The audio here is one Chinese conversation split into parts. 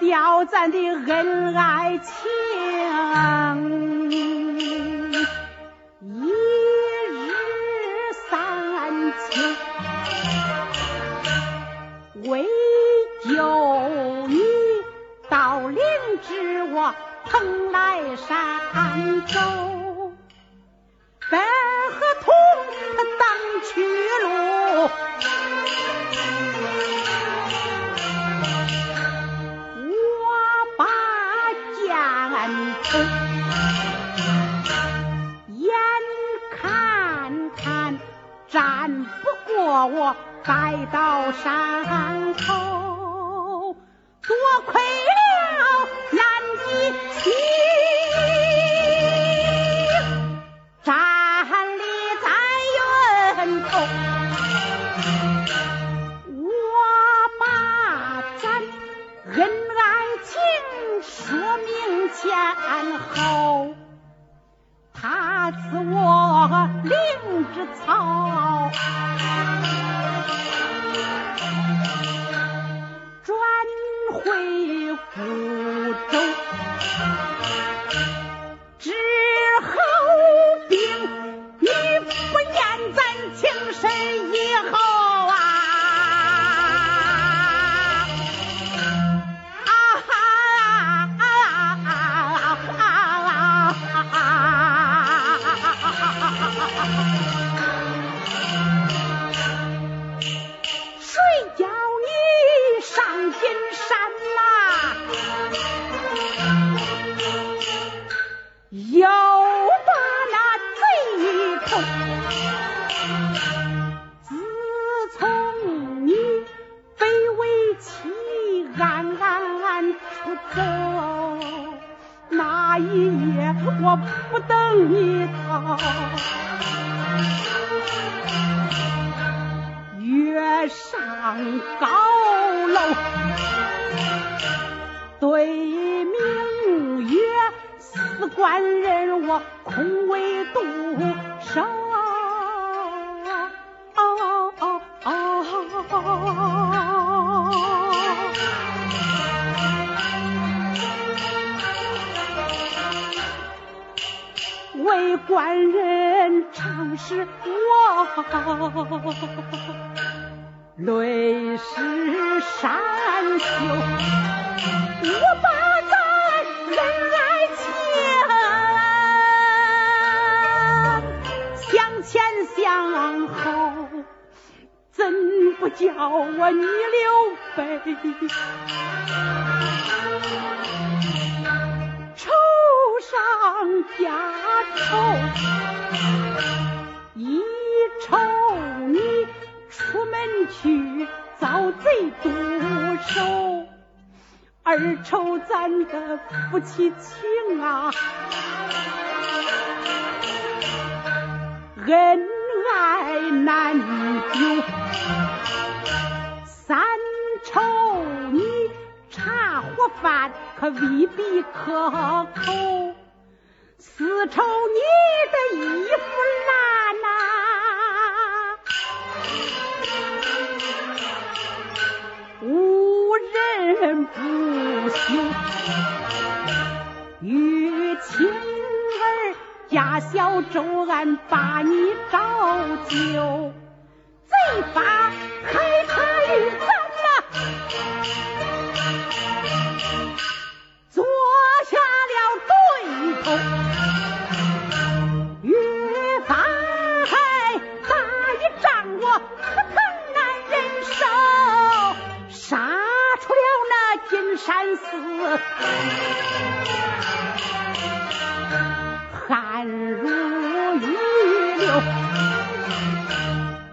吊咱的恩爱情一日三餐为救你到灵芝我蓬莱山走百合同他去路。眼看看战不过我盖到山头多亏了南极星站立在云头上高楼，对明月，思官人我空为独守。为官人常是我泪湿衫袖，我把咱恩爱情向前向后，怎不叫我逆流悲？愁上加愁，一愁去遭贼毒手，二愁咱的夫妻情啊，恩爱难久，三愁你茶和饭可未必可口，四愁你的衣服烂人不休。与青儿家小周安把你找救，贼法害他与咱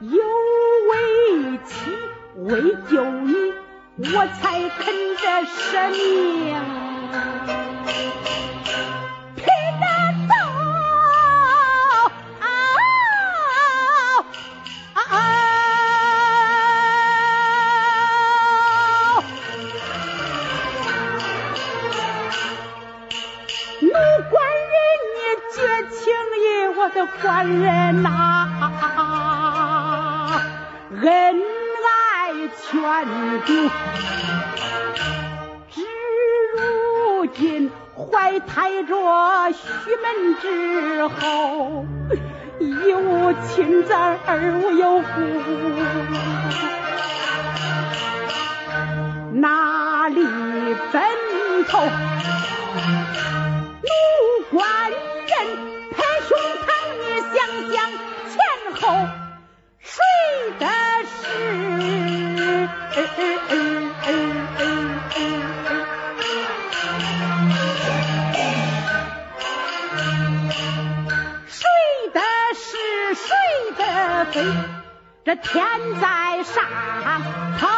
有为妻为救你，我才肯这舍命。人呐、恩爱全丢。至如今怀胎着须门之后，一无亲子二无有故，哪里奔头？是谁的非？这天在上头。